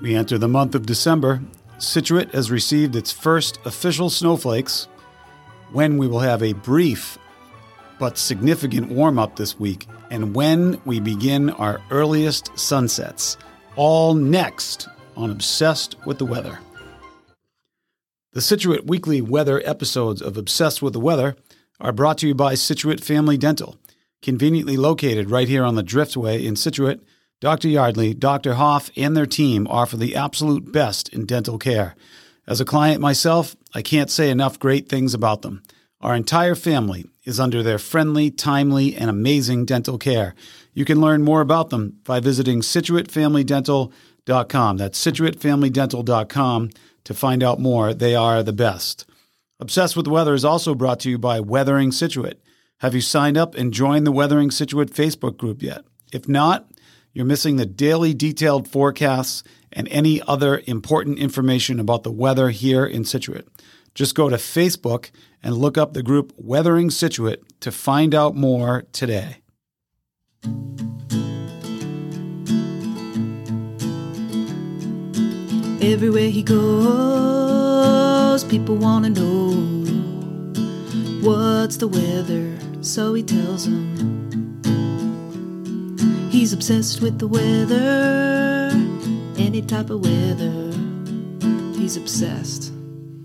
We enter the month of December. Scituate has received its first official snowflakes. When we will have a brief but significant warm up this week, and when we begin our earliest sunsets. All next on Obsessed with the Weather. The Scituate weekly weather episodes of Obsessed with the Weather are brought to you by Scituate Family Dental, conveniently located right here on the Driftway in Scituate. Dr. Yardley, Dr. Hoff, and their team offer the absolute best in dental care. As a client myself, I can't say enough great things about them. Our entire family is under their friendly, timely, and amazing dental care. You can learn more about them by visiting ScituateFamilyDental.com. That's ScituateFamilyDental.com to find out more. They are the best. Obsessed with Weather is also brought to you by Weathering Scituate. Have you signed up and joined the Weathering Scituate Facebook group yet? If not, you're missing the daily detailed forecasts and any other important information about the weather here in Scituate. Just go to Facebook and look up the group Weathering Scituate to find out more today. Everywhere he goes, people want to know what's the weather, so he tells them. He's obsessed with the weather, any type of weather. He's obsessed.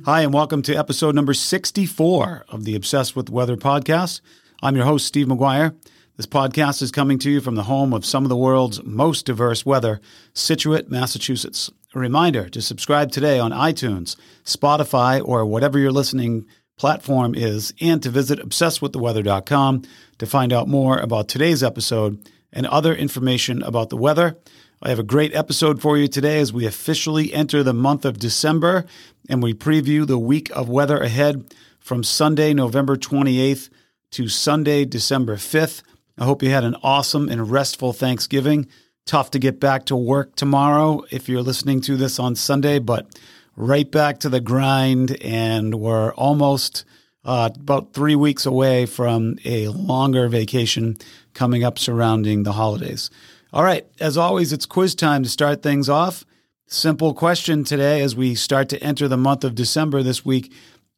Hi, and welcome to episode number 64 of the Obsessed with Weather podcast. I'm your host, Steve McGuire. This podcast is coming to you from the home of some of the world's most diverse weather, Scituate, Massachusetts. A reminder to subscribe today on iTunes, Spotify, or whatever your listening platform is, and to visit obsessedwiththeweather.com to find out more about today's episode and other information about the weather. I have a great episode for you today as we officially enter the month of December and we preview the week of weather ahead from Sunday, November 28th to Sunday, December 5th. I hope you had an awesome and restful Thanksgiving. Tough to get back to work tomorrow if you're listening to this on Sunday, but right back to the grind, and we're almost uh, about three weeks away from a longer vacation coming up surrounding the holidays. All right, as always, it's quiz time to start things off. Simple question today as we start to enter the month of December this week.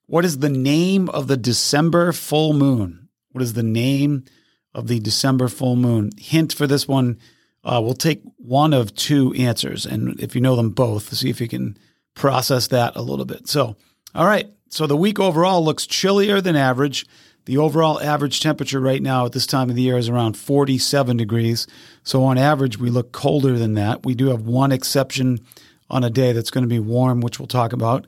What is the name of the December full moon? What is the name of the December full moon? Hint for this one uh, we'll take one of two answers. And if you know them both, see if you can process that a little bit. So, all right. So the week overall looks chillier than average. The overall average temperature right now at this time of the year is around 47 degrees. So on average, we look colder than that. We do have one exception on a day that's going to be warm, which we'll talk about.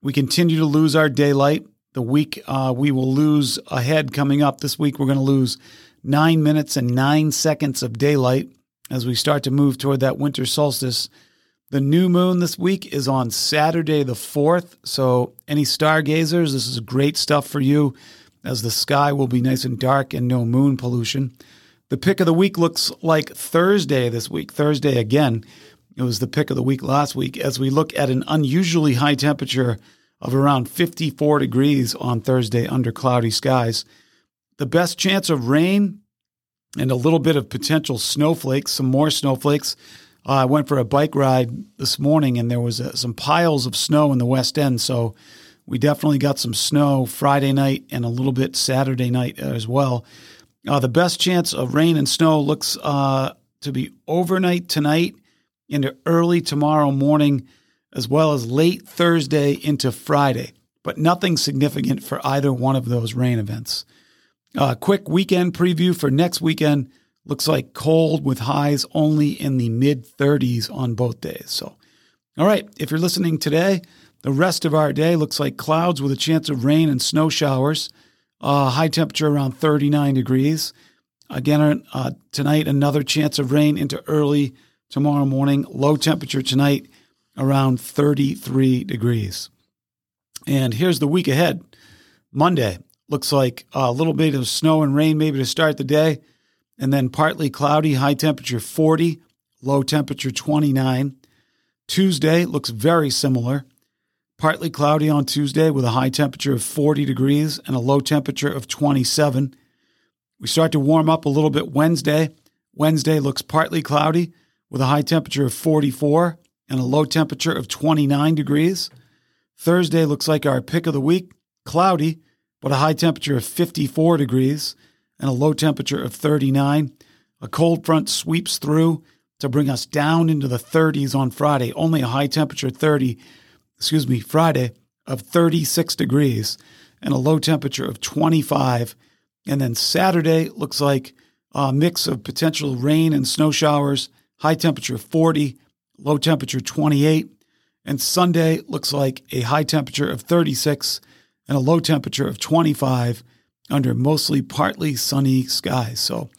We continue to lose our daylight. The week uh, we will lose ahead coming up this week, we're going to lose nine minutes and nine seconds of daylight as we start to move toward that winter solstice. The new moon this week is on Saturday, the 4th. So, any stargazers, this is great stuff for you as the sky will be nice and dark and no moon pollution. The pick of the week looks like Thursday this week. Thursday again. It was the pick of the week last week as we look at an unusually high temperature of around 54 degrees on Thursday under cloudy skies. The best chance of rain and a little bit of potential snowflakes, some more snowflakes. Uh, I went for a bike ride this morning and there was uh, some piles of snow in the West End. So we definitely got some snow Friday night and a little bit Saturday night as well. Uh, the best chance of rain and snow looks uh, to be overnight tonight into early tomorrow morning, as well as late Thursday into Friday, but nothing significant for either one of those rain events. Uh, quick weekend preview for next weekend. Looks like cold with highs only in the mid 30s on both days. So, all right, if you're listening today, the rest of our day looks like clouds with a chance of rain and snow showers. Uh, high temperature around 39 degrees. Again, uh, tonight, another chance of rain into early tomorrow morning. Low temperature tonight around 33 degrees. And here's the week ahead Monday, Looks like a little bit of snow and rain maybe to start the day, and then partly cloudy, high temperature 40, low temperature 29. Tuesday looks very similar. Partly cloudy on Tuesday with a high temperature of 40 degrees and a low temperature of 27. We start to warm up a little bit Wednesday. Wednesday looks partly cloudy with a high temperature of 44 and a low temperature of 29 degrees. Thursday looks like our pick of the week, cloudy, but a high temperature of 54 degrees and a low temperature of 39. A cold front sweeps through to bring us down into the 30s on Friday, only a high temperature 30, excuse me, Friday of 36 degrees and a low temperature of 25. And then Saturday looks like a mix of potential rain and snow showers, high temperature 40, low temperature 28. And Sunday looks like a high temperature of 36 and a low temperature of 25 under mostly partly sunny skies. So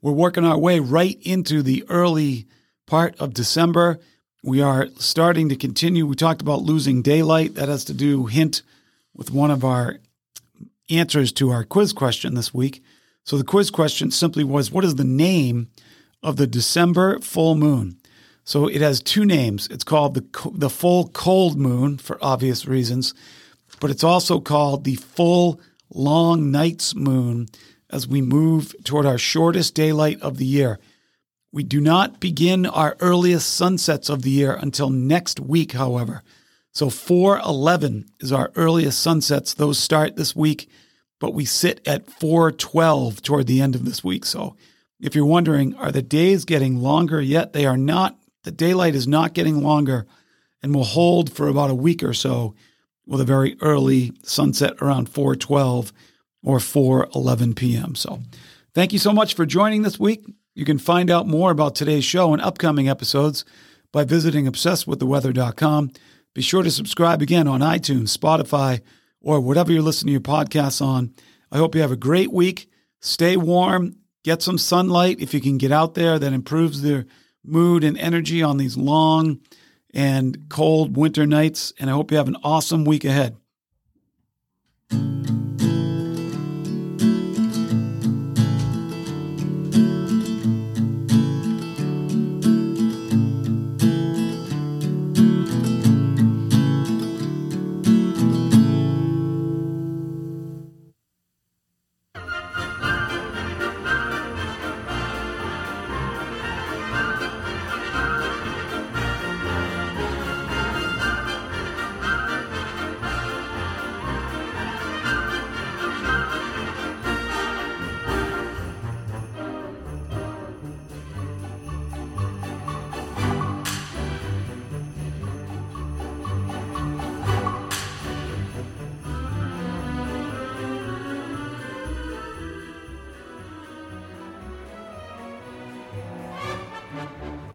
we're working our way right into the early part of December. We are starting to continue. We talked about losing daylight. That has to do, hint, with one of our answers to our quiz question this week. So the quiz question simply was What is the name of the December full moon? So it has two names. It's called the, the full cold moon for obvious reasons, but it's also called the full long night's moon as we move toward our shortest daylight of the year. We do not begin our earliest sunsets of the year until next week, however. So 411 is our earliest sunsets. Those start this week, but we sit at 412 toward the end of this week. So if you're wondering, are the days getting longer yet? They are not. The daylight is not getting longer and will hold for about a week or so with a very early sunset around 412 or 4:11 p.m. So, thank you so much for joining this week. You can find out more about today's show and upcoming episodes by visiting obsessedwiththeweather.com. Be sure to subscribe again on iTunes, Spotify, or whatever you're listening to your podcasts on. I hope you have a great week. Stay warm, get some sunlight if you can get out there. That improves their mood and energy on these long and cold winter nights. And I hope you have an awesome week ahead.